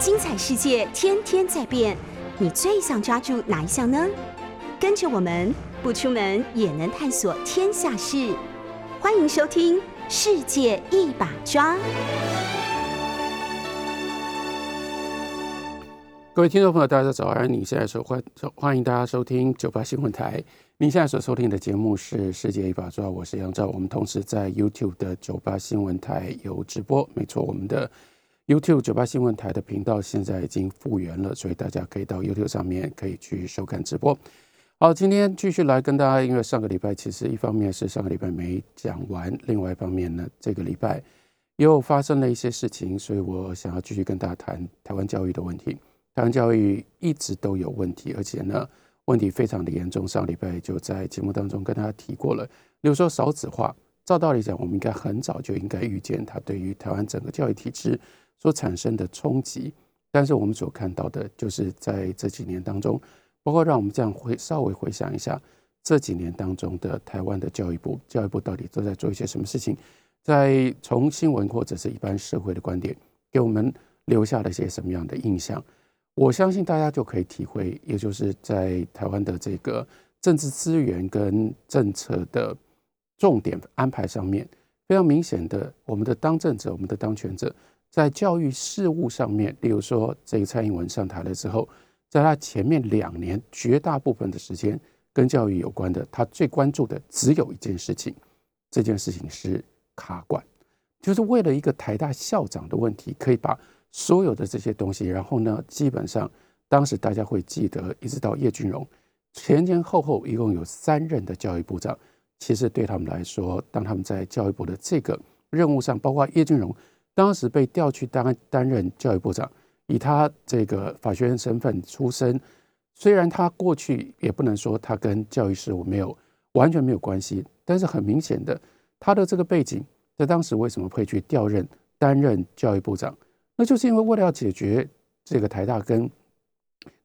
精彩世界天天在变，你最想抓住哪一项呢？跟着我们不出门也能探索天下事，欢迎收听《世界一把抓》。各位听众朋友，大家早安！你现在收欢欢迎大家收听九八新闻台。你现在所收听的节目是《世界一把抓》，我是杨照。我们同时在 YouTube 的九八新闻台有直播，没错，我们的 YouTube 九八新闻台的频道现在已经复原了，所以大家可以到 YouTube 上面可以去收看直播。好，今天继续来跟大家，因为上个礼拜其实一方面是上个礼拜没讲完，另外一方面呢，这个礼拜又发生了一些事情，所以我想要继续跟大家谈台湾教育的问题。台湾教育一直都有问题，而且呢。问题非常的严重，上礼拜就在节目当中跟大家提过了。比如说少子化，照道理讲，我们应该很早就应该预见它对于台湾整个教育体制所产生的冲击。但是我们所看到的，就是在这几年当中，包括让我们这样回稍微回想一下这几年当中的台湾的教育部，教育部到底都在做一些什么事情，在从新闻或者是一般社会的观点，给我们留下了一些什么样的印象？我相信大家就可以体会，也就是在台湾的这个政治资源跟政策的重点安排上面，非常明显的，我们的当政者、我们的当权者在教育事务上面，例如说，这个蔡英文上台了之后，在他前面两年绝大部分的时间跟教育有关的，他最关注的只有一件事情，这件事情是卡管，就是为了一个台大校长的问题，可以把。所有的这些东西，然后呢，基本上当时大家会记得，一直到叶俊荣前前后后一共有三任的教育部长。其实对他们来说，当他们在教育部的这个任务上，包括叶俊荣当时被调去当担任教育部长，以他这个法学院身份出身，虽然他过去也不能说他跟教育事务没有完全没有关系，但是很明显的，他的这个背景在当时为什么会去调任担任教育部长？那就是因为为了要解决这个台大跟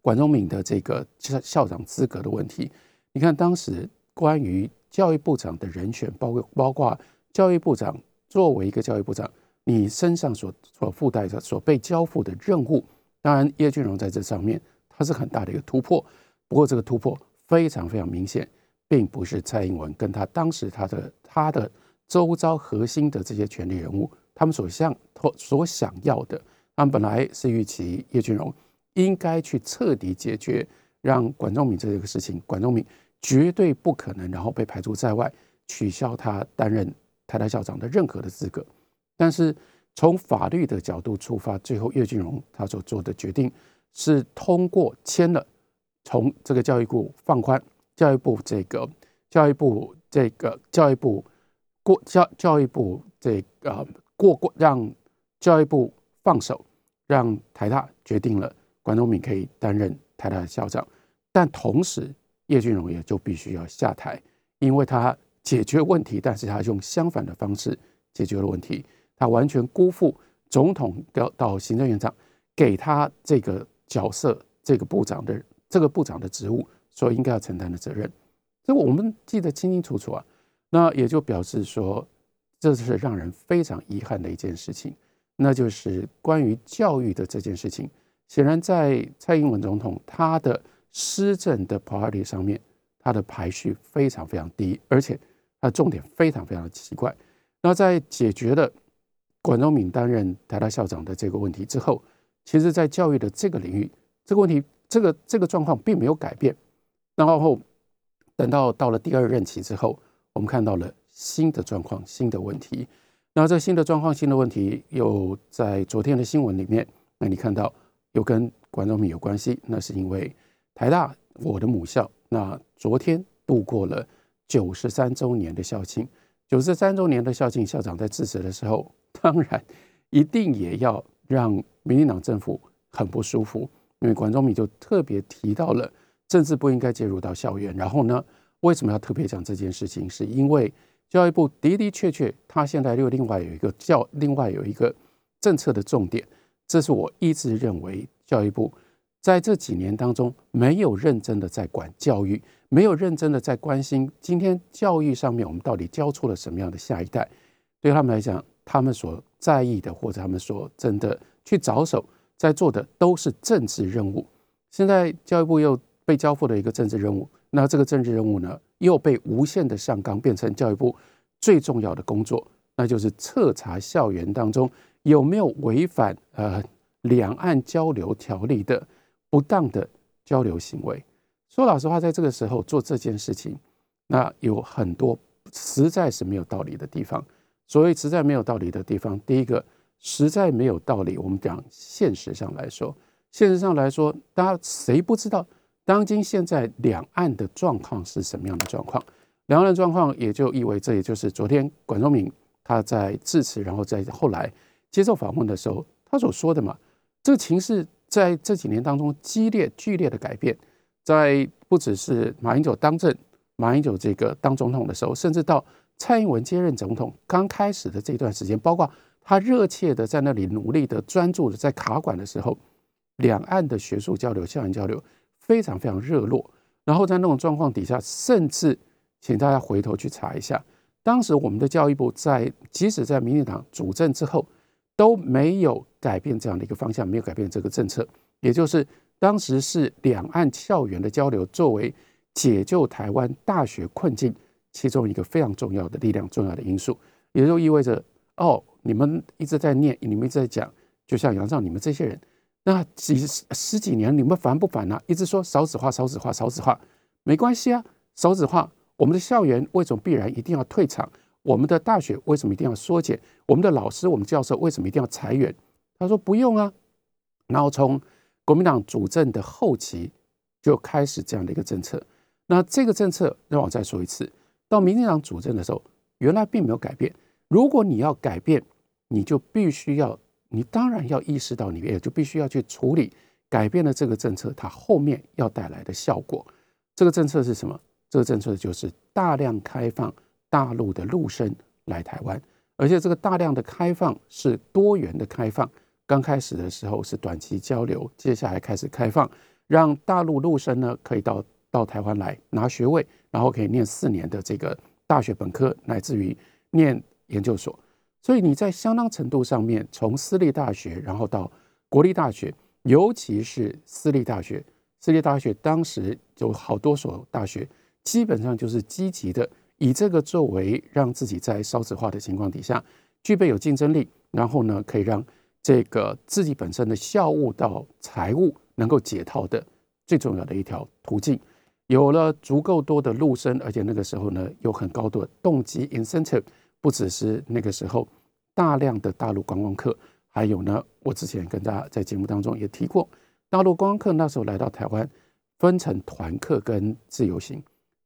管中敏的这个校校长资格的问题，你看当时关于教育部长的人选，包括包括教育部长作为一个教育部长，你身上所所附带着所被交付的任务，当然叶俊荣在这上面他是很大的一个突破，不过这个突破非常非常明显，并不是蔡英文跟他当时他的他的周遭核心的这些权力人物。他们所向所想要的，他们本来是预期叶俊荣应该去彻底解决，让管仲敏这个事情，管仲敏绝对不可能，然后被排除在外，取消他担任台大校长的任何的资格。但是从法律的角度出发，最后叶俊荣他所做的决定是通过签了，从这个教育部放宽，教育部这个教育部这个教育部过教教育部这个。过过让教育部放手，让台大决定了管中敏可以担任台大的校长，但同时叶俊荣也就必须要下台，因为他解决问题，但是他用相反的方式解决了问题，他完全辜负总统到到行政院长给他这个角色、这个部长的这个部长的职务所应该要承担的责任，这我们记得清清楚楚啊，那也就表示说。这是让人非常遗憾的一件事情，那就是关于教育的这件事情。显然，在蔡英文总统他的施政的 priority 上面，他的排序非常非常低，而且他的重点非常非常的奇怪。那在解决了管中敏担任台大校长的这个问题之后，其实，在教育的这个领域，这个问题这个这个状况并没有改变。然后等到到了第二任期之后，我们看到了。新的状况，新的问题。那这新的状况、新的问题，又在昨天的新闻里面，那你看到又跟管中敏有关系。那是因为台大，我的母校，那昨天度过了九十三周年的校庆。九十三周年的校庆，校长在致辞的时候，当然一定也要让民进党政府很不舒服，因为管中敏就特别提到了政治不应该介入到校园。然后呢，为什么要特别讲这件事情？是因为教育部的的确确，他现在又另外有一个教，另外有一个政策的重点，这是我一直认为教育部在这几年当中没有认真的在管教育，没有认真的在关心今天教育上面我们到底教出了什么样的下一代。对他们来讲，他们所在意的或者他们所真的去着手在做的都是政治任务。现在教育部又被交付了一个政治任务，那这个政治任务呢，又被无限的上纲，变成教育部最重要的工作，那就是彻查校园当中有没有违反呃两岸交流条例的不当的交流行为。说老实话，在这个时候做这件事情，那有很多实在是没有道理的地方。所谓实在没有道理的地方，第一个实在没有道理。我们讲现实上来说，现实上来说，大家谁不知道当今现在两岸的状况是什么样的状况？两岸的状况也就意味着，也就是昨天管中明他在致辞，然后在后来接受访问的时候，他所说的嘛，这个情势在这几年当中激烈剧烈的改变，在不只是马英九当政，马英九这个当总统的时候，甚至到。蔡英文接任总统刚开始的这段时间，包括他热切的在那里努力的专注的在卡管的时候，两岸的学术交流、校园交流非常非常热络。然后在那种状况底下，甚至请大家回头去查一下，当时我们的教育部在即使在民进党主政之后，都没有改变这样的一个方向，没有改变这个政策，也就是当时是两岸校园的交流作为解救台湾大学困境。其中一个非常重要的力量，重要的因素，也就意味着，哦，你们一直在念，你们一直在讲，就像杨照你们这些人，那几十十几年，你们烦不烦啊？一直说少子化，少子化，少子化，没关系啊，少子化，我们的校园为什么必然一定要退场？我们的大学为什么一定要缩减？我们的老师，我们教授为什么一定要裁员？他说不用啊。然后从国民党主政的后期就开始这样的一个政策，那这个政策让我再说一次。到民进党主政的时候，原来并没有改变。如果你要改变，你就必须要，你当然要意识到，你也就必须要去处理改变了这个政策，它后面要带来的效果。这个政策是什么？这个政策就是大量开放大陆的陆生来台湾，而且这个大量的开放是多元的开放。刚开始的时候是短期交流，接下来开始开放，让大陆陆生呢可以到。到台湾来拿学位，然后可以念四年的这个大学本科，乃至于念研究所。所以你在相当程度上面，从私立大学，然后到国立大学，尤其是私立大学，私立大学当时有好多所大学，基本上就是积极的以这个作为让自己在少子化的情况底下具备有竞争力，然后呢可以让这个自己本身的校务到财务能够解套的最重要的一条途径。有了足够多的陆生，而且那个时候呢，有很高的动机 incentive，不只是那个时候大量的大陆观光客，还有呢，我之前跟大家在节目当中也提过，大陆观光客那时候来到台湾，分成团客跟自由行，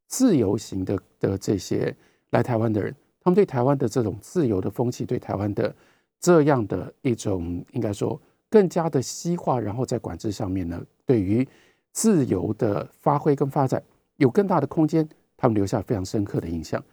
自由行的的这些来台湾的人，他们对台湾的这种自由的风气，对台湾的这样的一种应该说更加的西化，然后在管制上面呢，对于。自由的发挥跟发展有更大的空间，他们留下非常深刻的印象，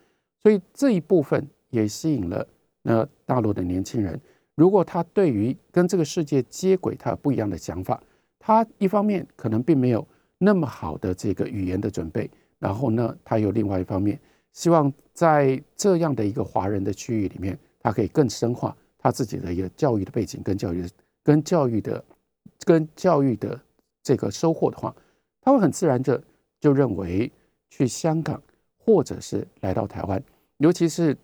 所以这一部分也吸引了那大陆的年轻人。如果他对于跟这个世界接轨，他有不一样的想法，他一方面可能并没有那么好的这个语言的准备，然后呢，他有另外一方面希望在这样的一个华人的区域里面，他可以更深化他自己的一个教育的背景跟教育跟教育的跟教育的。这个收获的话，他会很自然的就认为去香港或者是来到台湾，尤其是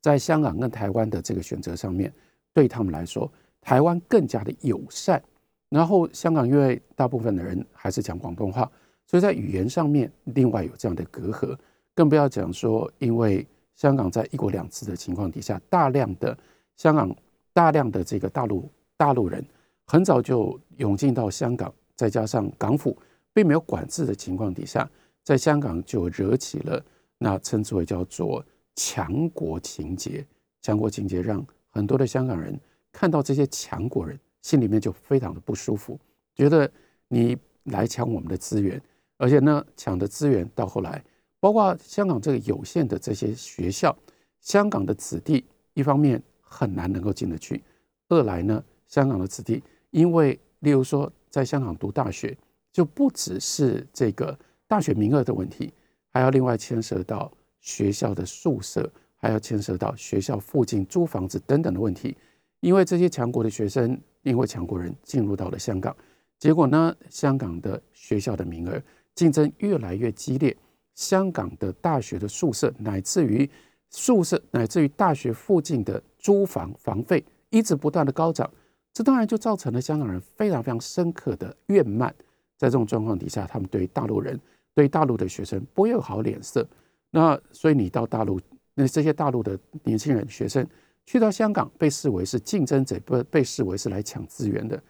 在香港跟台湾的这个选择上面，对他们来说，台湾更加的友善。然后香港因为大部分的人还是讲广东话，所以在语言上面另外有这样的隔阂，更不要讲说，因为香港在一国两制的情况底下，大量的香港大量的这个大陆大陆人很早就涌进到香港。再加上港府并没有管制的情况底下，在香港就惹起了那称之为叫做强国情节。强国情节让很多的香港人看到这些强国人，心里面就非常的不舒服，觉得你来抢我们的资源，而且呢，抢的资源到后来，包括香港这个有限的这些学校，香港的子弟一方面很难能够进得去，二来呢，香港的子弟因为例如说。在香港读大学，就不只是这个大学名额的问题，还要另外牵涉到学校的宿舍，还要牵涉到学校附近租房子等等的问题。因为这些强国的学生因为强国人进入到了香港，结果呢，香港的学校的名额竞争越来越激烈，香港的大学的宿舍，乃至于宿舍，乃至于大学附近的租房房费一直不断的高涨，这当然就造成了香港人非常非常深刻的怨慢。在这种状况底下，他们对大陆人、对大陆的学生不会有好脸色。那所以你到大陆，那这些大陆的年轻人、学生去到香港，被视为是竞争者，不被视为是来抢资源的。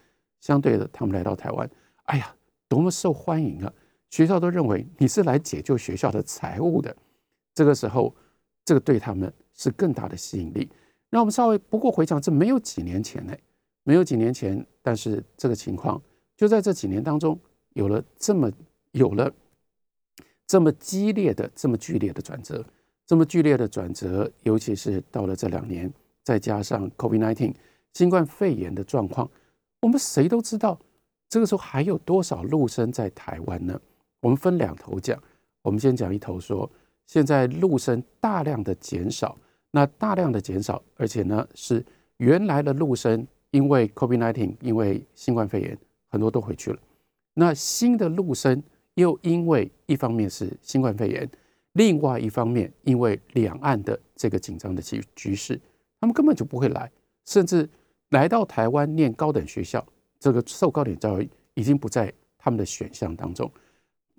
相对的，他们来到台湾，哎呀，多么受欢迎啊！学校都认为你是来解救学校的财务的。这个时候，这个对他们是更大的吸引力。那我们稍微不过回想，这没有几年前呢，没有几年前，但是这个情况就在这几年当中。有了这么有了这么激烈的、这么剧烈的转折，这么剧烈的转折，尤其是到了这两年，再加上 COVID-19 新冠肺炎的状况，我们谁都知道，这个时候还有多少陆生在台湾呢？我们分两头讲，我们先讲一头，说现在陆生大量的减少，那大量的减少，而且呢是原来的陆生因为 COVID-19 因为新冠肺炎很多都回去了。那新的陆生又因为一方面是新冠肺炎，另外一方面因为两岸的这个紧张的局局势，他们根本就不会来，甚至来到台湾念高等学校，这个受高等教育已经不在他们的选项当中。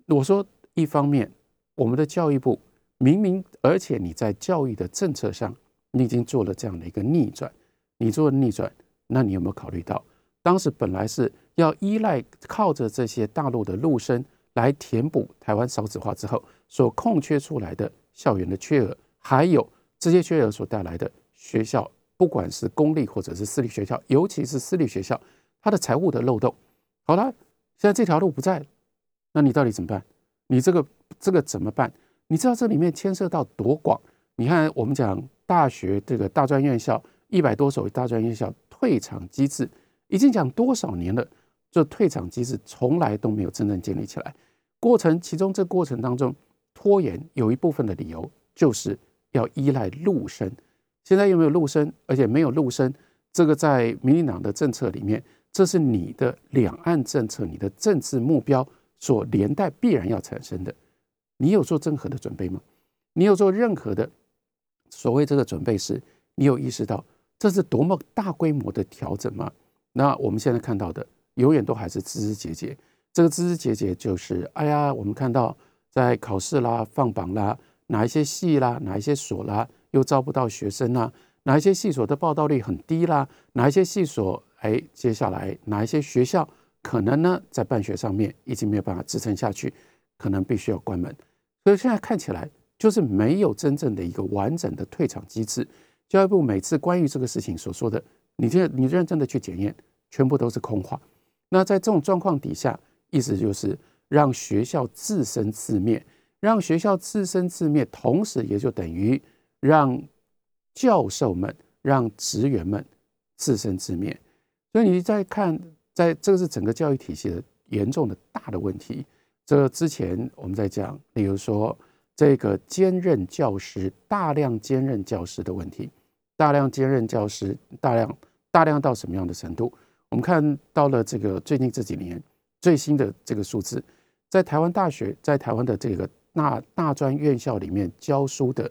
我说，一方面我们的教育部明明，而且你在教育的政策上，你已经做了这样的一个逆转，你做了逆转，那你有没有考虑到，当时本来是？要依赖靠着这些大陆的陆生来填补台湾少子化之后所空缺出来的校园的缺额，还有这些缺额所带来的学校，不管是公立或者是私立学校，尤其是私立学校，它的财务的漏洞。好了，现在这条路不在了，那你到底怎么办？你这个这个怎么办？你知道这里面牵涉到多广？你看，我们讲大学这个大专院校一百多所大专院校退场机制，已经讲多少年了？这退场机制从来都没有真正建立起来，过程其中这过程当中拖延有一部分的理由就是要依赖陆生，现在又没有陆生，而且没有陆生，这个在民进党的政策里面，这是你的两岸政策、你的政治目标所连带必然要产生的，你有做任何的准备吗？你有做任何的所谓这个准备时，你有意识到这是多么大规模的调整吗？那我们现在看到的。永远都还是枝枝节节，这个枝枝节节就是，哎呀，我们看到在考试啦、放榜啦，哪一些系啦、哪一些所啦，又招不到学生啦，哪一些系所的报道率很低啦，哪一些系所，哎，接下来哪一些学校可能呢，在办学上面已经没有办法支撑下去，可能必须要关门。所以现在看起来就是没有真正的一个完整的退场机制。教育部每次关于这个事情所说的，你这你认真的去检验，全部都是空话。那在这种状况底下，意思就是让学校自生自灭，让学校自生自灭，同时也就等于让教授们、让职员们自生自灭。所以你在看，在这个是整个教育体系的严重的大的问题。这之前我们在讲，例如说这个兼任教师大量兼任教师的问题，大量兼任教师，大量大量到什么样的程度？我们看到了这个最近这几年最新的这个数字，在台湾大学，在台湾的这个大大专院校里面教书的，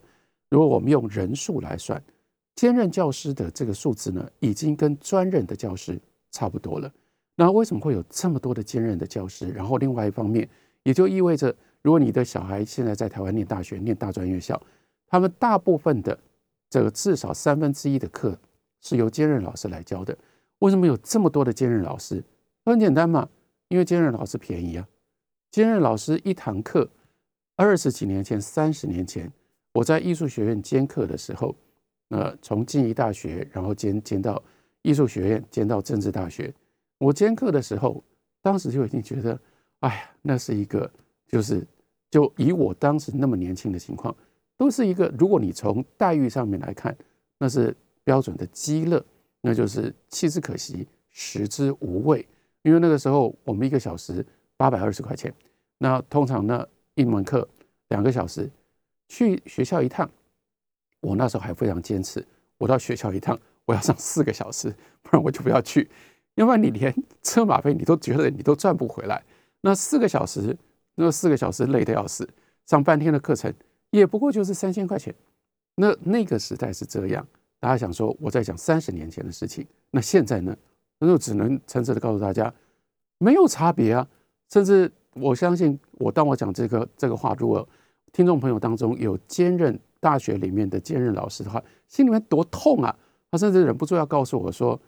如果我们用人数来算，兼任教师的这个数字呢，已经跟专任的教师差不多了。那为什么会有这么多的兼任的教师？然后另外一方面，也就意味着，如果你的小孩现在在台湾念大学、念大专院校，他们大部分的这个至少三分之一的课是由兼任老师来教的。为什么有这么多的兼任老师？很简单嘛，因为兼任老师便宜啊。兼任老师一堂课，二十几年前、三十年前，我在艺术学院兼课的时候，呃，从静宜大学，然后兼兼到艺术学院，兼到政治大学，我兼课的时候，当时就已经觉得，哎呀，那是一个，就是就以我当时那么年轻的情况，都是一个，如果你从待遇上面来看，那是标准的鸡肋。那就是弃之可惜，食之无味。因为那个时候我们一个小时八百二十块钱，那通常呢一门课两个小时，去学校一趟，我那时候还非常坚持，我到学校一趟我要上四个小时，不然我就不要去。要不然你连车马费你都觉得你都赚不回来。那四个小时，那四个小时累得要死，上半天的课程也不过就是三千块钱。那那个时代是这样，大家想说我在讲三十年前的事情，那现在呢？那就只能诚实的告诉大家，没有差别啊。甚至我相信，我当我讲这个这个话，如果听众朋友当中有兼任大学里面的兼任老师的话，心里面多痛啊！他甚至忍不住要告诉我说：“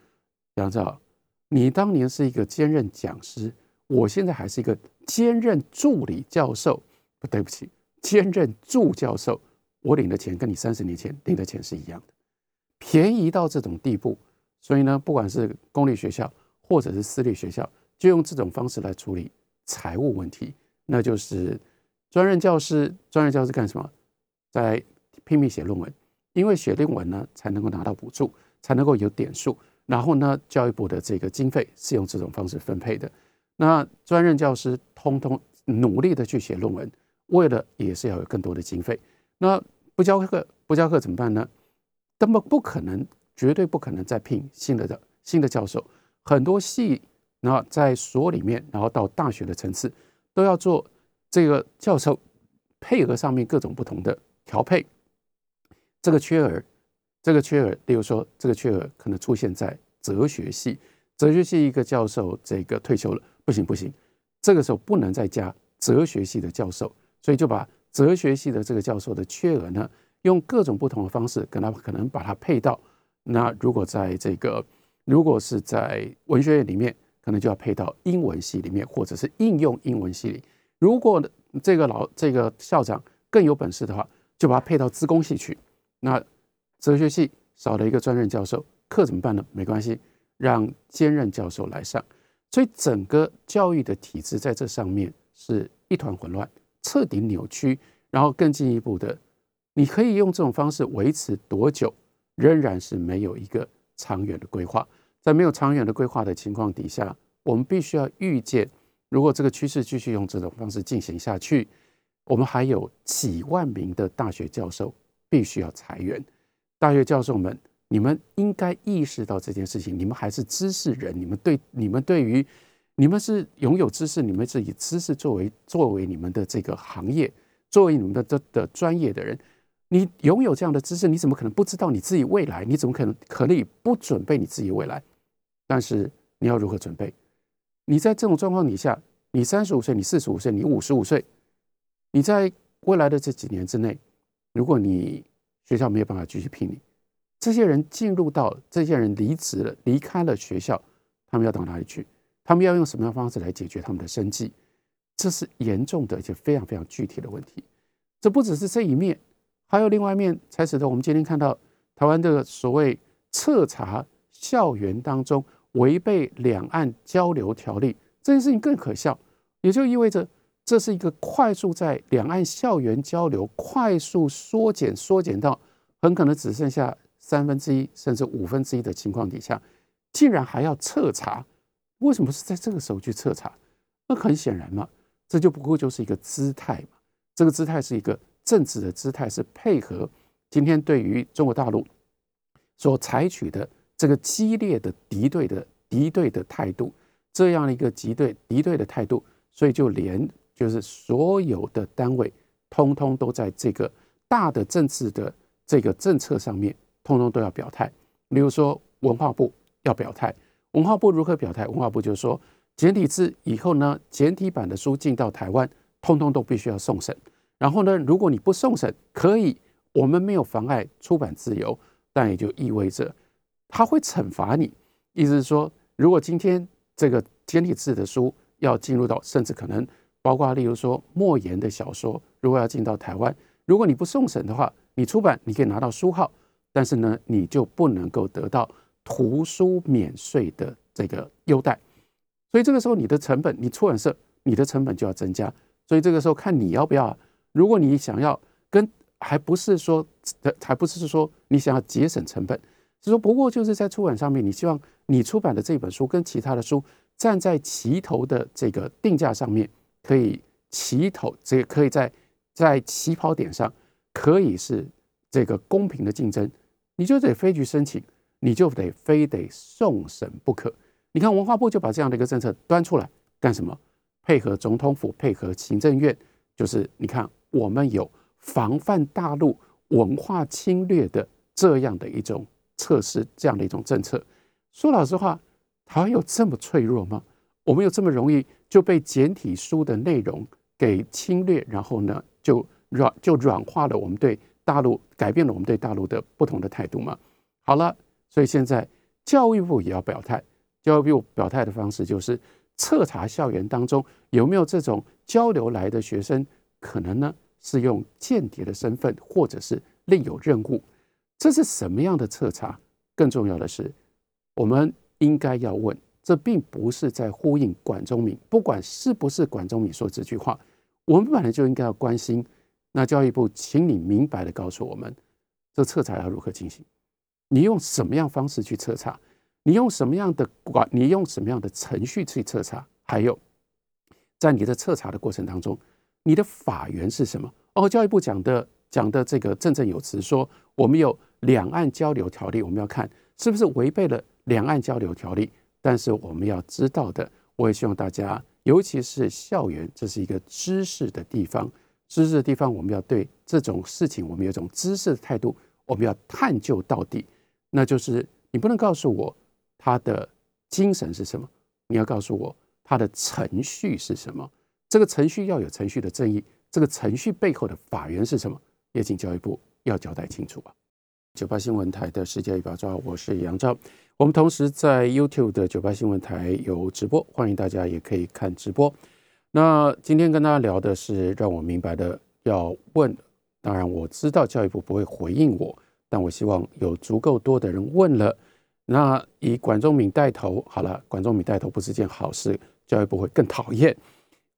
杨照，你当年是一个兼任讲师，我现在还是一个兼任助理教授。不对不起，兼任助教授。”我领的钱跟你三十年前领的钱是一样的，便宜到这种地步，所以呢，不管是公立学校或者是私立学校，就用这种方式来处理财务问题，那就是专任教师。专任教师干什么？在拼命写论文，因为写论文呢才能够拿到补助，才能够有点数。然后呢，教育部的这个经费是用这种方式分配的。那专任教师通通努力的去写论文，为了也是要有更多的经费。那不教课不教课怎么办呢？根本不可能，绝对不可能再聘新的的新的教授。很多系，然后在所里面，然后到大学的层次，都要做这个教授配额上面各种不同的调配。这个缺额，这个缺额，例如说，这个缺额可能出现在哲学系，哲学系一个教授这个退休了，不行不行，这个时候不能再加哲学系的教授，所以就把。哲学系的这个教授的缺额呢，用各种不同的方式跟他可能把它配到。那如果在这个，如果是在文学院里面，可能就要配到英文系里面，或者是应用英文系里。如果这个老这个校长更有本事的话，就把它配到资工系去。那哲学系少了一个专任教授，课怎么办呢？没关系，让兼任教授来上。所以整个教育的体制在这上面是一团混乱。彻底扭曲，然后更进一步的，你可以用这种方式维持多久，仍然是没有一个长远的规划。在没有长远的规划的情况底下，我们必须要预见，如果这个趋势继续用这种方式进行下去，我们还有几万名的大学教授必须要裁员。大学教授们，你们应该意识到这件事情，你们还是知识人，你们对你们对于。你们是拥有知识，你们是以知识作为作为你们的这个行业，作为你们的的的专业的人，你拥有这样的知识，你怎么可能不知道你自己未来？你怎么可能可以不准备你自己未来？但是你要如何准备？你在这种状况底下，你三十五岁，你四十五岁，你五十五岁，你在未来的这几年之内，如果你学校没有办法继续聘你，这些人进入到这些人离职了，离开了学校，他们要到哪里去？他们要用什么样的方式来解决他们的生计？这是严重的而且非常非常具体的问题。这不只是这一面，还有另外一面，才使得我们今天看到台湾的所谓彻查校园当中违背两岸交流条例这件事情更可笑。也就意味着这是一个快速在两岸校园交流快速缩减、缩减到很可能只剩下三分之一甚至五分之一的情况底下，竟然还要彻查。为什么是在这个时候去彻查？那很显然嘛，这就不过就是一个姿态嘛。这个姿态是一个政治的姿态，是配合今天对于中国大陆所采取的这个激烈的敌对的敌对的态度，这样的一个敌对敌对的态度，所以就连就是所有的单位，通通都在这个大的政治的这个政策上面，通通都要表态。比如说文化部要表态。文化部如何表态？文化部就说，简体字以后呢，简体版的书进到台湾，通通都必须要送审。然后呢，如果你不送审，可以，我们没有妨碍出版自由，但也就意味着他会惩罚你。意思是说，如果今天这个简体字的书要进入到，甚至可能包括例如说莫言的小说，如果要进到台湾，如果你不送审的话，你出版你可以拿到书号，但是呢，你就不能够得到。图书免税的这个优待，所以这个时候你的成本，你出版社你的成本就要增加。所以这个时候看你要不要，如果你想要跟，还不是说，还不是说你想要节省成本，是说不过就是在出版上面，你希望你出版的这本书跟其他的书站在齐头的这个定价上面，可以齐头，这可以在在起跑点上可以是这个公平的竞争，你就得飞去申请。你就得非得送审不可，你看文化部就把这样的一个政策端出来干什么？配合总统府，配合行政院，就是你看我们有防范大陆文化侵略的这样的一种测试，这样的一种政策。说老实话，台湾有这么脆弱吗？我们有这么容易就被简体书的内容给侵略，然后呢就软就软化了我们对大陆改变了我们对大陆的不同的态度吗？好了，所以现在教育部也要表态。教育部表态的方式就是彻查校园当中有没有这种交流来的学生，可能呢是用间谍的身份，或者是另有任务。这是什么样的彻查？更重要的是，我们应该要问：这并不是在呼应管中敏，不管是不是管中敏说这句话，我们本来就应该要关心。那教育部，请你明白的告诉我们，这彻查要如何进行？你用什么样方式去彻查？你用什么样的管？你用什么样的程序去彻查？还有，在你的彻查的过程当中，你的法源是什么？哦，教育部讲的讲的这个振振有词，说我们有两岸交流条例，我们要看是不是违背了两岸交流条例。但是我们要知道的，我也希望大家，尤其是校园，这是一个知识的地方，知识的地方，我们要对这种事情，我们有一种知识的态度。我们要探究到底，那就是你不能告诉我他的精神是什么，你要告诉我他的程序是什么。这个程序要有程序的正义，这个程序背后的法源是什么？也请教育部要交代清楚吧。九八新闻台的世界一把抓，我是杨照。我们同时在 YouTube 的九八新闻台有直播，欢迎大家也可以看直播。那今天跟大家聊的是让我明白的，要问。当然，我知道教育部不会回应我，但我希望有足够多的人问了。那以管仲敏带头，好了，管仲敏带头不是件好事，教育部会更讨厌。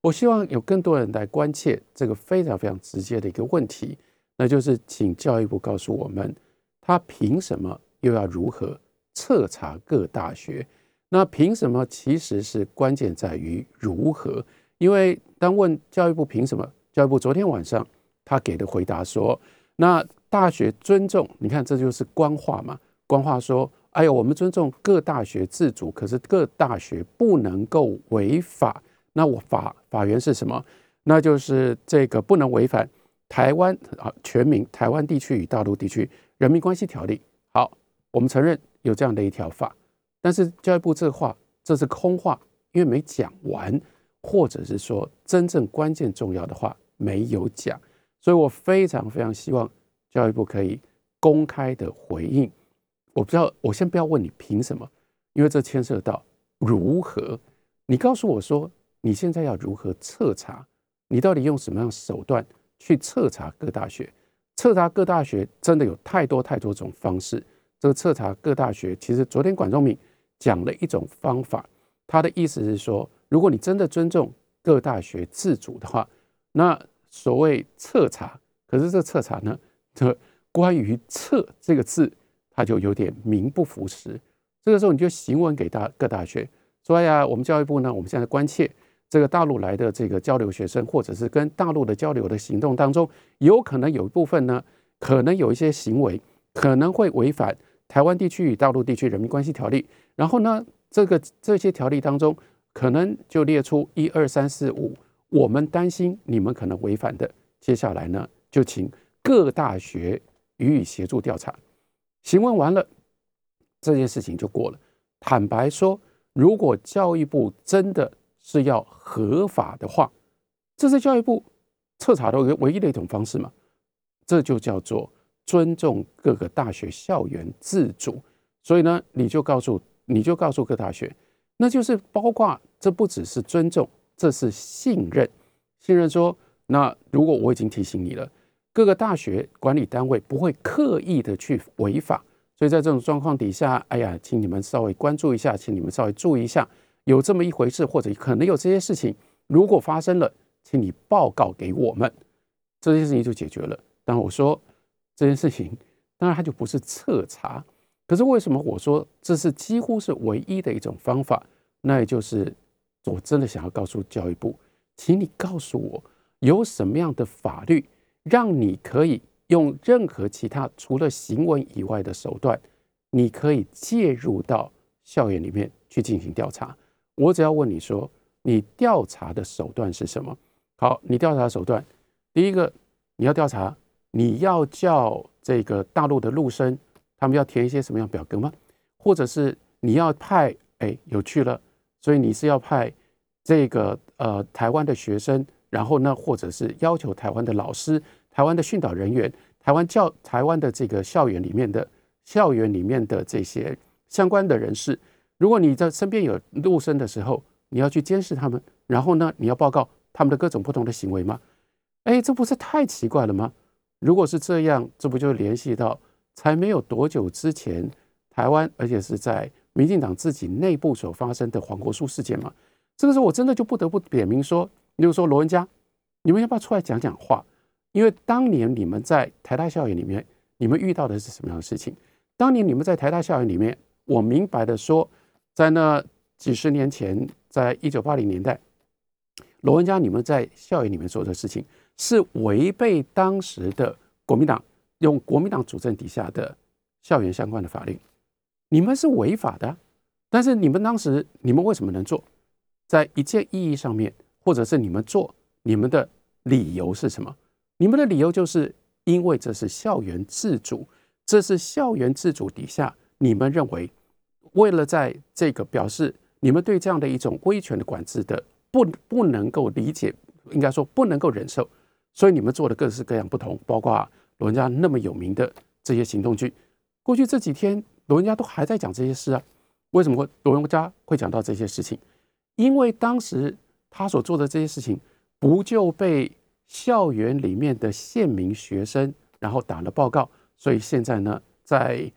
我希望有更多人来关切这个非常非常直接的一个问题，那就是请教育部告诉我们，他凭什么又要如何彻查各大学？那凭什么其实是关键在于如何？因为当问教育部凭什么，教育部昨天晚上。他给的回答说：“那大学尊重，你看这就是官话嘛。官话说：‘哎呦，我们尊重各大学自主，可是各大学不能够违法。’那我法法源是什么？那就是这个不能违反台湾啊全民台湾地区与大陆地区人民关系条例。好，我们承认有这样的一条法，但是教育部这话这是空话，因为没讲完，或者是说真正关键重要的话没有讲。”所以我非常非常希望教育部可以公开的回应。我不知道，我先不要问你凭什么，因为这牵涉到如何。你告诉我说，你现在要如何彻查？你到底用什么样手段去彻查各大学？彻查各大学真的有太多太多种方式。这个彻查各大学，其实昨天管仲敏讲了一种方法，他的意思是说，如果你真的尊重各大学自主的话，那。所谓彻查，可是这彻查呢？这关于“撤”这个字，它就有点名不符实。这个时候，你就行文给大各大学说：“呀，我们教育部呢，我们现在关切这个大陆来的这个交流学生，或者是跟大陆的交流的行动当中，有可能有一部分呢，可能有一些行为可能会违反台湾地区与大陆地区人民关系条例。然后呢，这个这些条例当中，可能就列出一二三四五。”我们担心你们可能违反的，接下来呢，就请各大学予以协助调查。询问完了，这件事情就过了。坦白说，如果教育部真的是要合法的话，这是教育部彻查的唯一的一种方式嘛？这就叫做尊重各个大学校园自主。所以呢，你就告诉你就告诉各大学，那就是包括这不只是尊重。这是信任，信任说，那如果我已经提醒你了，各个大学管理单位不会刻意的去违法，所以在这种状况底下，哎呀，请你们稍微关注一下，请你们稍微注意一下，有这么一回事，或者可能有这些事情，如果发生了，请你报告给我们，这件事情就解决了。当然我说这件事情，当然它就不是彻查，可是为什么我说这是几乎是唯一的一种方法？那也就是。我真的想要告诉教育部，请你告诉我，有什么样的法律让你可以用任何其他除了行文以外的手段，你可以介入到校园里面去进行调查。我只要问你说，你调查的手段是什么？好，你调查手段，第一个你要调查，你要叫这个大陆的陆生，他们要填一些什么样表格吗？或者是你要派？哎，有趣了，所以你是要派这个呃台湾的学生，然后呢，或者是要求台湾的老师、台湾的训导人员、台湾教台湾的这个校园里面的校园里面的这些相关的人士。如果你在身边有陆生的时候，你要去监视他们，然后呢，你要报告他们的各种不同的行为吗？哎，这不是太奇怪了吗？如果是这样，这不就联系到才没有多久之前，台湾，而且是在民进党自己内部所发生的黄国书事件吗？这个时候我真的就不得不点名说，比如说罗文佳，你们要不要出来讲讲话？因为当年你们在台大校园里面，你们遇到的是什么样的事情？当年你们在台大校园里面，我明白的说。在那几十年前，在一九八零年代，罗文佳，你们在校园里面做的事情是违背当时的国民党用国民党主政底下的校园相关的法律，你们是违法的。但是你们当时，你们为什么能做？在一件意义上面，或者是你们做，你们的理由是什么？你们的理由就是因为这是校园自主，这是校园自主底下，你们认为。为了在这个表示你们对这样的一种威权的管制的不不能够理解，应该说不能够忍受，所以你们做的各式各样不同，包括罗文家那么有名的这些行动剧。过去这几天，罗文家都还在讲这些事啊。为什么会罗文家会讲到这些事情？因为当时他所做的这些事情，不就被校园里面的县民学生然后打了报告，所以现在呢，在。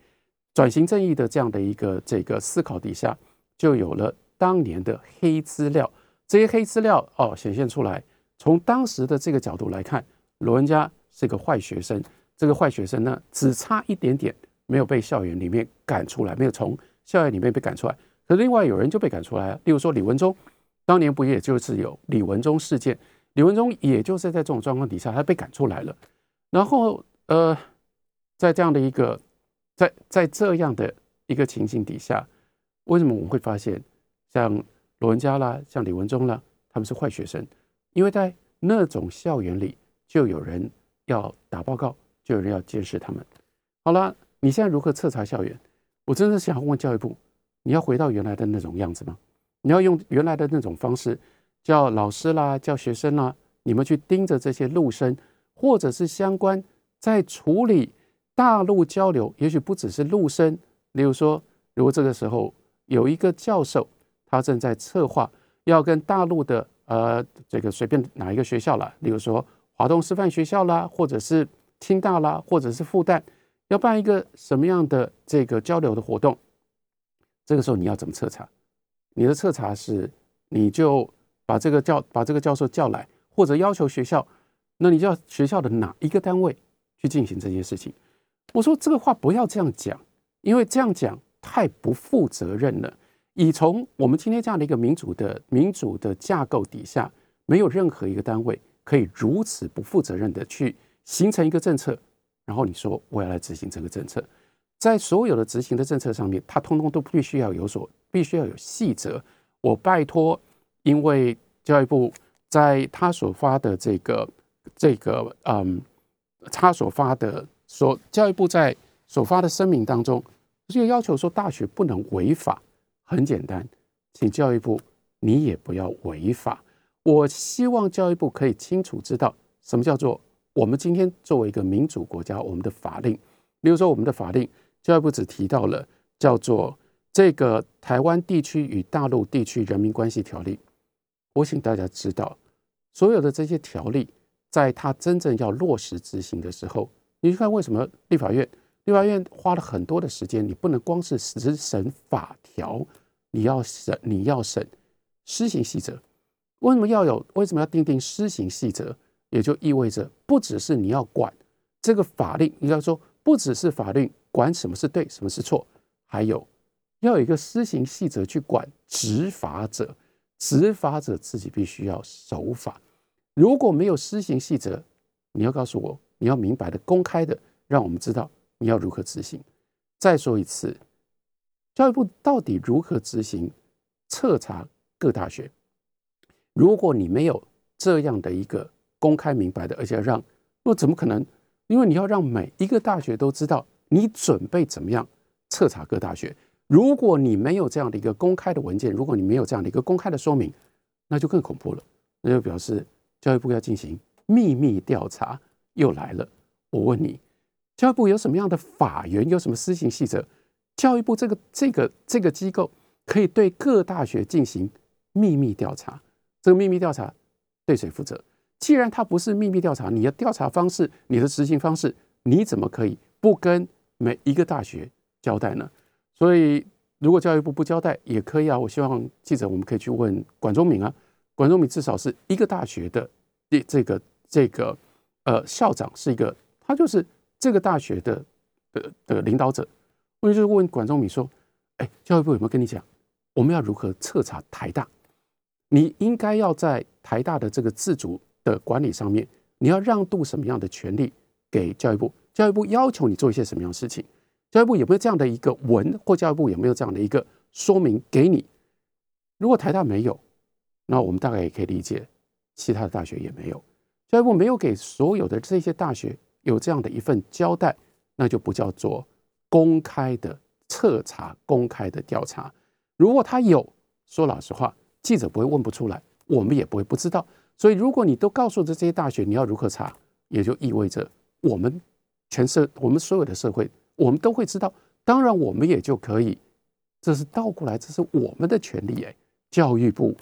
转型正义的这样的一个这个思考底下，就有了当年的黑资料。这些黑资料哦显现出来，从当时的这个角度来看，罗文佳是个坏学生。这个坏学生呢，只差一点点没有被校园里面赶出来，没有从校园里面被赶出来。可另外有人就被赶出来了，例如说李文忠，当年不也就是有李文忠事件？李文忠也就是在这种状况底下，他被赶出来了。然后呃，在这样的一个。在在这样的一个情形底下，为什么我们会发现像罗文佳啦、像李文忠啦，他们是坏学生？因为在那种校园里，就有人要打报告，就有人要监视他们。好了，你现在如何彻查校园？我真的想问教育部，你要回到原来的那种样子吗？你要用原来的那种方式，叫老师啦、叫学生啦，你们去盯着这些陆生，或者是相关在处理。大陆交流也许不只是陆生，例如说，如果这个时候有一个教授，他正在策划要跟大陆的呃这个随便哪一个学校了，例如说华东师范学校啦，或者是清大啦，或者是复旦，要办一个什么样的这个交流的活动，这个时候你要怎么彻查？你的彻查是你就把这个教把这个教授叫来，或者要求学校，那你就要学校的哪一个单位去进行这件事情？我说这个话不要这样讲，因为这样讲太不负责任了。以从我们今天这样的一个民主的民主的架构底下，没有任何一个单位可以如此不负责任的去形成一个政策，然后你说我要来执行这个政策，在所有的执行的政策上面，它通通都必须要有所必须要有细则。我拜托，因为教育部在他所发的这个这个嗯，他所发的。所教育部在所发的声明当中，就要求说大学不能违法。很简单，请教育部你也不要违法。我希望教育部可以清楚知道什么叫做我们今天作为一个民主国家，我们的法令，比如说我们的法令，教育部只提到了叫做这个《台湾地区与大陆地区人民关系条例》。我请大家知道，所有的这些条例，在它真正要落实执行的时候。你去看为什么立法院？立法院花了很多的时间，你不能光是只审法条，你要审你要审施行细则。为什么要有？为什么要定定施行细则？也就意味着不只是你要管这个法令，应该说不只是法律管什么是对，什么是错，还有要有一个施行细则去管执法者，执法者自己必须要守法。如果没有施行细则，你要告诉我。你要明白的、公开的，让我们知道你要如何执行。再说一次，教育部到底如何执行彻查各大学。如果你没有这样的一个公开明白的，而且让，那怎么可能？因为你要让每一个大学都知道你准备怎么样彻查各大学。如果你没有这样的一个公开的文件，如果你没有这样的一个公开的说明，那就更恐怖了。那就表示教育部要进行秘密调查又来了。我问你，教育部有什么样的法源？有什么施行细则？教育部这个这个这个机构可以对各大学进行秘密调查？这个秘密调查对谁负责？既然它不是秘密调查，你的调查方式、你的执行方式，你怎么可以不跟每一个大学交代呢？所以，如果教育部不交代也可以啊。我希望记者我们可以去问管中敏啊，管中敏至少是一个大学的这这个这个呃校长，是一个他就是这个大学的的的领导者。我就是问管中敏说：“哎，教育部有没有跟你讲，我们要如何彻查台大？”你应该要在台大的这个自主的管理上面，你要让渡什么样的权利给教育部？教育部要求你做一些什么样的事情？教育部有没有这样的一个文，或教育部有没有这样的一个说明给你？如果台大没有，那我们大概也可以理解，其他的大学也没有。教育部没有给所有的这些大学有这样的一份交代，那就不叫做公开的彻查、公开的调查。如果他有，说老实话。记者不会问不出来，我们也不会不知道。所以，如果你都告诉这些大学你要如何查，也就意味着我们全社、我们所有的社会，我们都会知道。当然，我们也就可以，这是倒过来，这是我们的权利。哎，教育部，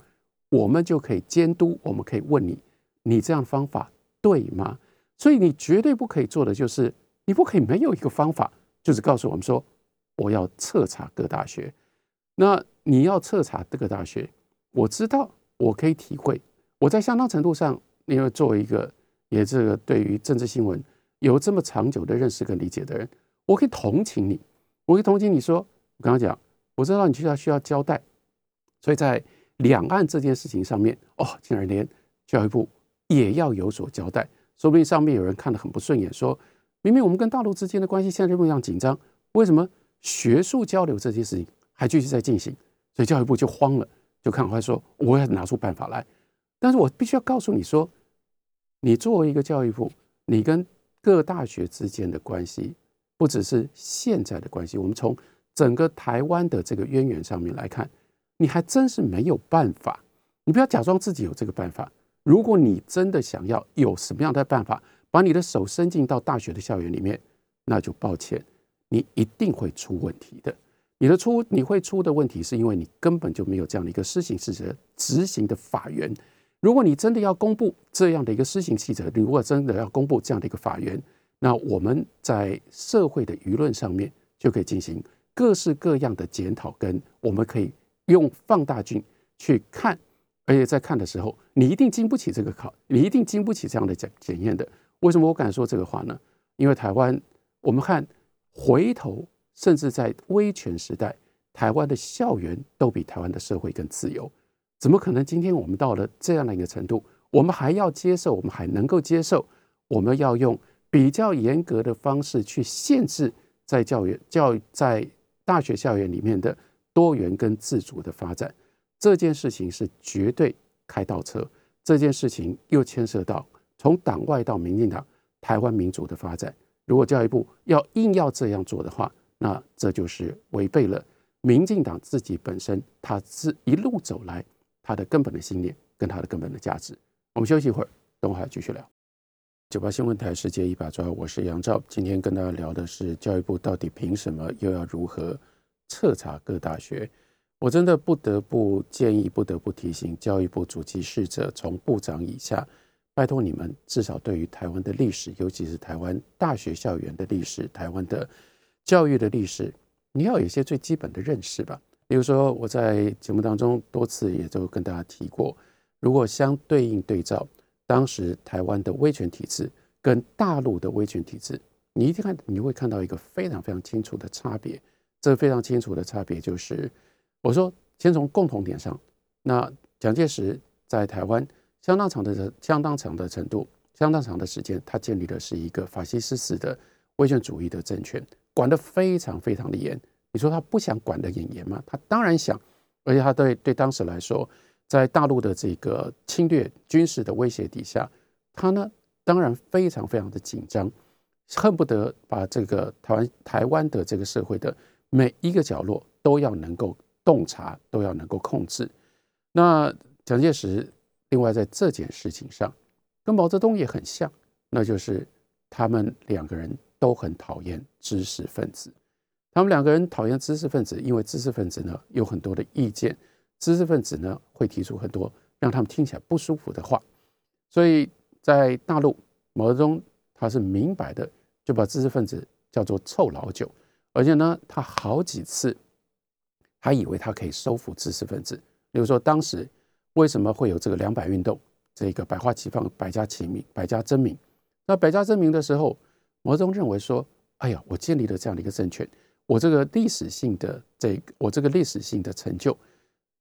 我们就可以监督，我们可以问你，你这样方法对吗？所以，你绝对不可以做的就是，你不可以没有一个方法，就是告诉我们说，我要彻查各大学。那你要彻查这个大学。我知道，我可以体会。我在相当程度上，因为作为一个也这个对于政治新闻有这么长久的认识跟理解的人，我可以同情你。我可以同情你说，我刚刚讲，我知道你需要需要交代，所以在两岸这件事情上面，哦，竟然连教育部也要有所交代，说不定上面有人看得很不顺眼，说明明我们跟大陆之间的关系现在这么样紧张，为什么学术交流这件事情还继续在进行？所以教育部就慌了。就赶快说，我要拿出办法来，但是我必须要告诉你说，你作为一个教育部，你跟各大学之间的关系，不只是现在的关系，我们从整个台湾的这个渊源上面来看，你还真是没有办法。你不要假装自己有这个办法。如果你真的想要有什么样的办法，把你的手伸进到大学的校园里面，那就抱歉，你一定会出问题的。你的出你会出的问题，是因为你根本就没有这样的一个施行细则执行的法源。如果你真的要公布这样的一个施行细则，你如果真的要公布这样的一个法源，那我们在社会的舆论上面就可以进行各式各样的检讨，跟我们可以用放大镜去看，而且在看的时候，你一定经不起这个考，你一定经不起这样的检检验的。为什么我敢说这个话呢？因为台湾，我们看回头。甚至在威权时代，台湾的校园都比台湾的社会更自由。怎么可能？今天我们到了这样的一个程度，我们还要接受，我们还能够接受，我们要用比较严格的方式去限制在教育、教育在大学校园里面的多元跟自主的发展。这件事情是绝对开倒车。这件事情又牵涉到从党外到民进党台湾民主的发展。如果教育部要硬要这样做的话，那这就是违背了民进党自己本身，他是一路走来他的根本的信念跟他的根本的价值。我们休息一会儿，等会儿继续聊。九八新闻台世界一把抓，我是杨照。今天跟大家聊的是教育部到底凭什么又要如何彻查各大学？我真的不得不建议，不得不提醒教育部主席事者，从部长以下，拜托你们至少对于台湾的历史，尤其是台湾大学校园的历史，台湾的。教育的历史，你要有一些最基本的认识吧。比如说，我在节目当中多次也都跟大家提过，如果相对应对照当时台湾的威权体制跟大陆的威权体制，你一定看，你会看到一个非常非常清楚的差别。这个非常清楚的差别就是，我说先从共同点上，那蒋介石在台湾相当长的、相当长的程度、相当长的时间，他建立的是一个法西斯式的威权主义的政权。管得非常非常的严，你说他不想管得严严吗？他当然想，而且他对对当时来说，在大陆的这个侵略军事的威胁底下，他呢当然非常非常的紧张，恨不得把这个台湾台湾的这个社会的每一个角落都要能够洞察，都要能够控制。那蒋介石另外在这件事情上跟毛泽东也很像，那就是他们两个人都很讨厌知识分子。他们两个人讨厌知识分子，因为知识分子呢有很多的意见，知识分子呢会提出很多让他们听起来不舒服的话，所以在大陆，毛泽东他是明白的，就把知识分子叫做臭老九，而且呢，他好几次还以为他可以收服知识分子，比如说当时为什么会有这个两百运动，这个百花齐放，百家齐鸣，百家争鸣，那百家争鸣的时候，毛泽东认为说，哎呀，我建立了这样的一个政权。我这个历史性的这，我这个历史性的成就，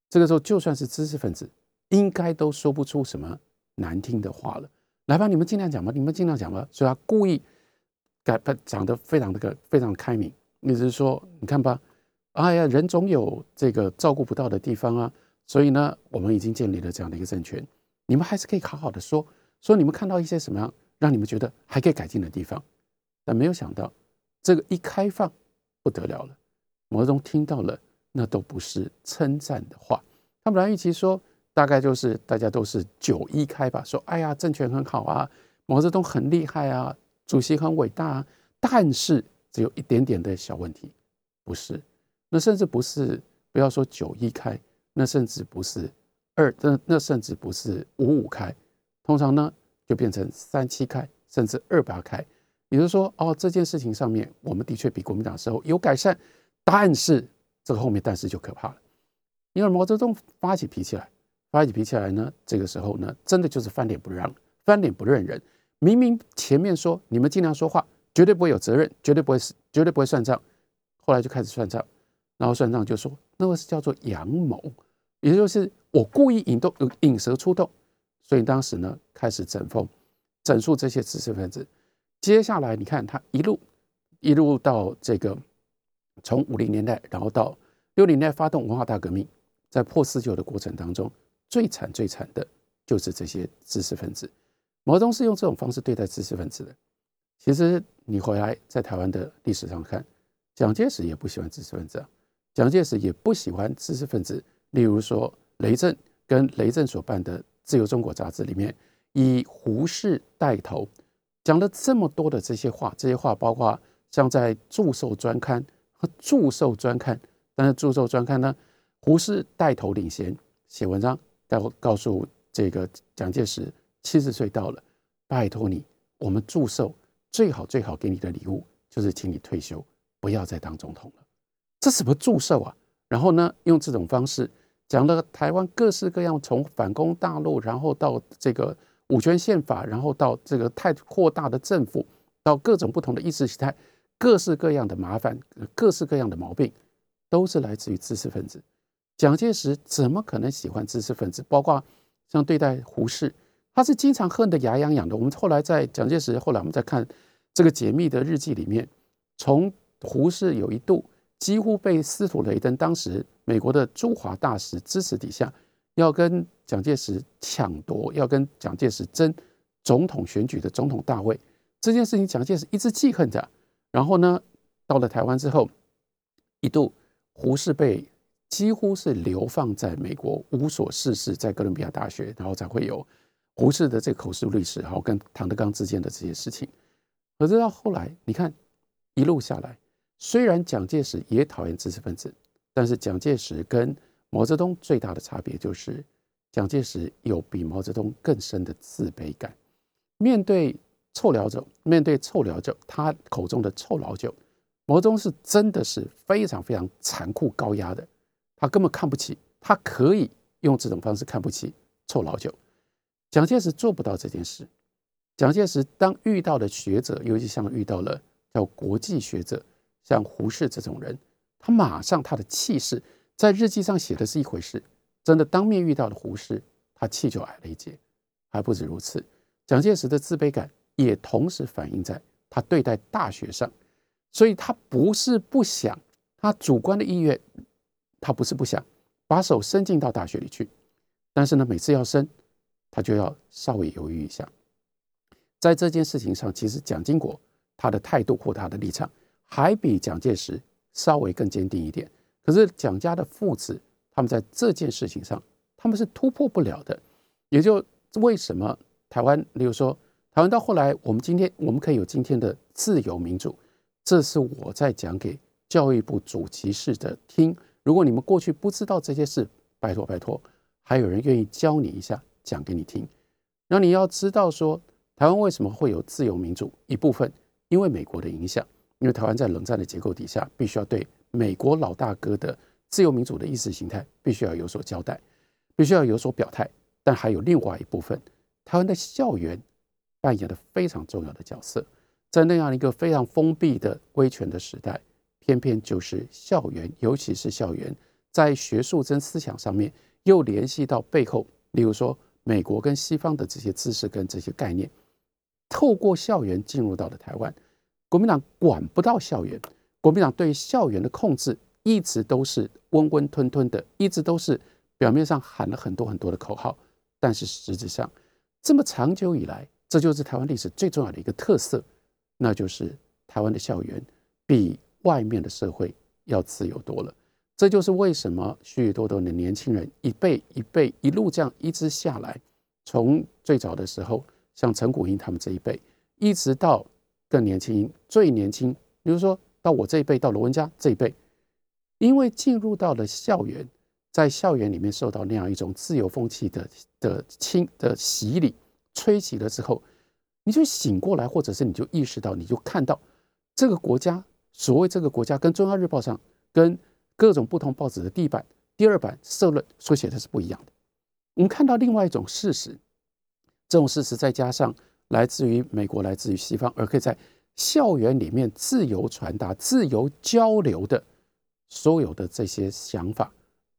这个时候就算是知识分子，应该都说不出什么难听的话了。来吧，你们尽量讲吧，你们尽量讲吧。所以他故意改，讲得非常的个非常开明。意思是说，你看吧，哎呀，人总有这个照顾不到的地方啊。所以呢，我们已经建立了这样的一个政权，你们还是可以好好的说，说你们看到一些什么样让你们觉得还可以改进的地方。但没有想到，这个一开放。不得了了，毛泽东听到了，那都不是称赞的话。他本来预期说，大概就是大家都是九一开吧，说哎呀，政权很好啊，毛泽东很厉害啊，主席很伟大啊。但是只有一点点的小问题，不是，那甚至不是，不要说九一开，那甚至不是二，那那甚至不是五五开，通常呢就变成三七开，甚至二八开。也就是说，哦，这件事情上面，我们的确比国民党时候有改善，但是这个后面但是就可怕了，因为毛泽东发起脾气来，发起脾气来呢，这个时候呢，真的就是翻脸不让，翻脸不认人。明明前面说你们尽量说话，绝对不会有责任，绝对不会绝对不会算账，后来就开始算账，然后算账就说那个是叫做阳谋，也就是我故意引动引蛇出洞，所以当时呢开始整风，整肃这些知识分子。接下来，你看他一路一路到这个，从五零年代，然后到六零年代发动文化大革命，在破四旧的过程当中，最惨最惨的就是这些知识分子。毛泽东是用这种方式对待知识分子的。其实你回来在台湾的历史上看，蒋介石也不喜欢知识分子啊，蒋介石也不喜欢知识分子。例如说，雷震跟雷震所办的《自由中国》杂志里面，以胡适带头。讲了这么多的这些话，这些话包括像在祝寿专刊和祝寿专刊，但是祝寿专刊呢，胡适带头领衔写文章，告告诉这个蒋介石七十岁到了，拜托你，我们祝寿最好最好给你的礼物就是请你退休，不要再当总统了。这什么祝寿啊？然后呢，用这种方式讲了台湾各式各样，从反攻大陆，然后到这个。五权宪法，然后到这个太扩大的政府，到各种不同的意识形态，各式各样的麻烦，各式各样的毛病，都是来自于知识分子。蒋介石怎么可能喜欢知识分子？包括像对待胡适，他是经常恨得牙痒痒的。我们后来在蒋介石，后来我们在看这个解密的日记里面，从胡适有一度几乎被司徒雷登当时美国的驻华大使支持底下。要跟蒋介石抢夺，要跟蒋介石争总统选举的总统大位这件事情，蒋介石一直记恨着。然后呢，到了台湾之后，一度胡适被几乎是流放在美国，无所事事，在哥伦比亚大学，然后才会有胡适的这个口述历史，然后跟唐德刚之间的这些事情。可是到后来，你看一路下来，虽然蒋介石也讨厌知识分子，但是蒋介石跟毛泽东最大的差别就是，蒋介石有比毛泽东更深的自卑感。面对臭老九，面对臭老九，他口中的臭老九，毛泽东是真的是非常非常残酷高压的，他根本看不起，他可以用这种方式看不起臭老九。蒋介石做不到这件事。蒋介石当遇到了学者，尤其像遇到了叫国际学者，像胡适这种人，他马上他的气势。在日记上写的是一回事，真的当面遇到了胡适，他气就矮了一截。还不止如此，蒋介石的自卑感也同时反映在他对待大学上，所以他不是不想，他主观的意愿，他不是不想把手伸进到大学里去，但是呢，每次要伸，他就要稍微犹豫一下。在这件事情上，其实蒋经国他的态度或他的立场，还比蒋介石稍微更坚定一点。可是蒋家的父子，他们在这件事情上，他们是突破不了的。也就为什么台湾，例如说台湾到后来，我们今天我们可以有今天的自由民主，这是我在讲给教育部主席室的听。如果你们过去不知道这些事，拜托拜托，还有人愿意教你一下，讲给你听。那你要知道说，台湾为什么会有自由民主？一部分因为美国的影响，因为台湾在冷战的结构底下，必须要对美国老大哥的自由民主的意识形态必须要有所交代，必须要有所表态。但还有另外一部分，台湾的校园扮演了非常重要的角色，在那样一个非常封闭的威权的时代。偏偏就是校园，尤其是校园，在学术跟思想上面又联系到背后，例如说美国跟西方的这些知识跟这些概念，透过校园进入到了台湾。国民党管不到校园，国民党对校园的控制一直都是温温吞吞的，一直都是表面上喊了很多很多的口号，但是实质上这么长久以来，这就是台湾历史最重要的一个特色，那就是台湾的校园比。外面的社会要自由多了，这就是为什么许许多多的年轻人一辈一辈一路这样一直下来，从最早的时候，像陈谷英他们这一辈，一直到更年轻、最年轻，比如说到我这一辈，到罗文佳这一辈，因为进入到了校园，在校园里面受到那样一种自由风气的的侵的洗礼、吹起了之后，你就醒过来，或者是你就意识到，你就看到这个国家。所谓这个国家跟《中央日报》上、跟各种不同报纸的第一版、第二版社论所写的是不一样的。我们看到另外一种事实，这种事实再加上来自于美国、来自于西方，而可以在校园里面自由传达、自由交流的所有的这些想法，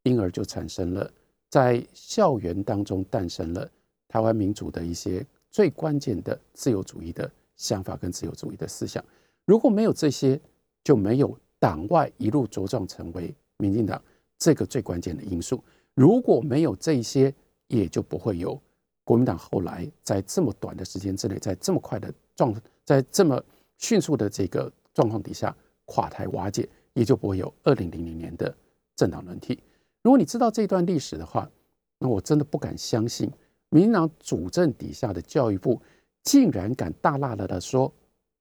因而就产生了在校园当中诞生了台湾民主的一些最关键的自由主义的想法跟自由主义的思想。如果没有这些，就没有党外一路茁壮成为民进党这个最关键的因素。如果没有这些，也就不会有国民党后来在这么短的时间之内，在这么快的状，在这么迅速的这个状况底下垮台瓦解，也就不会有二零零零年的政党轮替。如果你知道这段历史的话，那我真的不敢相信，民党主政底下的教育部竟然敢大辣辣的说：“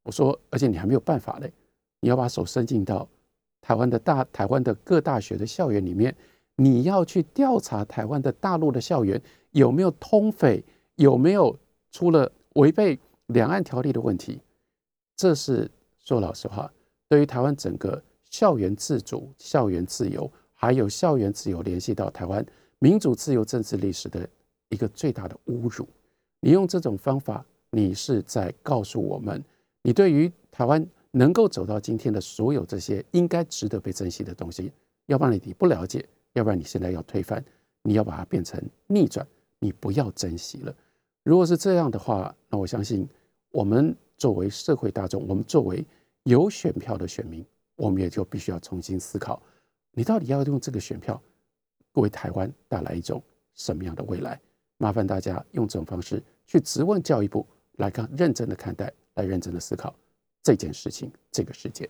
我说，而且你还没有办法嘞。”你要把手伸进到台湾的大台湾的各大学的校园里面，你要去调查台湾的大陆的校园有没有通匪，有没有出了违背两岸条例的问题。这是说老实话，对于台湾整个校园自主、校园自由，还有校园自由联系到台湾民主自由政治历史的一个最大的侮辱。你用这种方法，你是在告诉我们，你对于台湾。能够走到今天的所有这些应该值得被珍惜的东西，要不然你不了解，要不然你现在要推翻，你要把它变成逆转，你不要珍惜了。如果是这样的话，那我相信我们作为社会大众，我们作为有选票的选民，我们也就必须要重新思考，你到底要用这个选票为台湾带来一种什么样的未来？麻烦大家用这种方式去质问教育部，来看认真的看待，来认真的思考。这件事情，这个事件。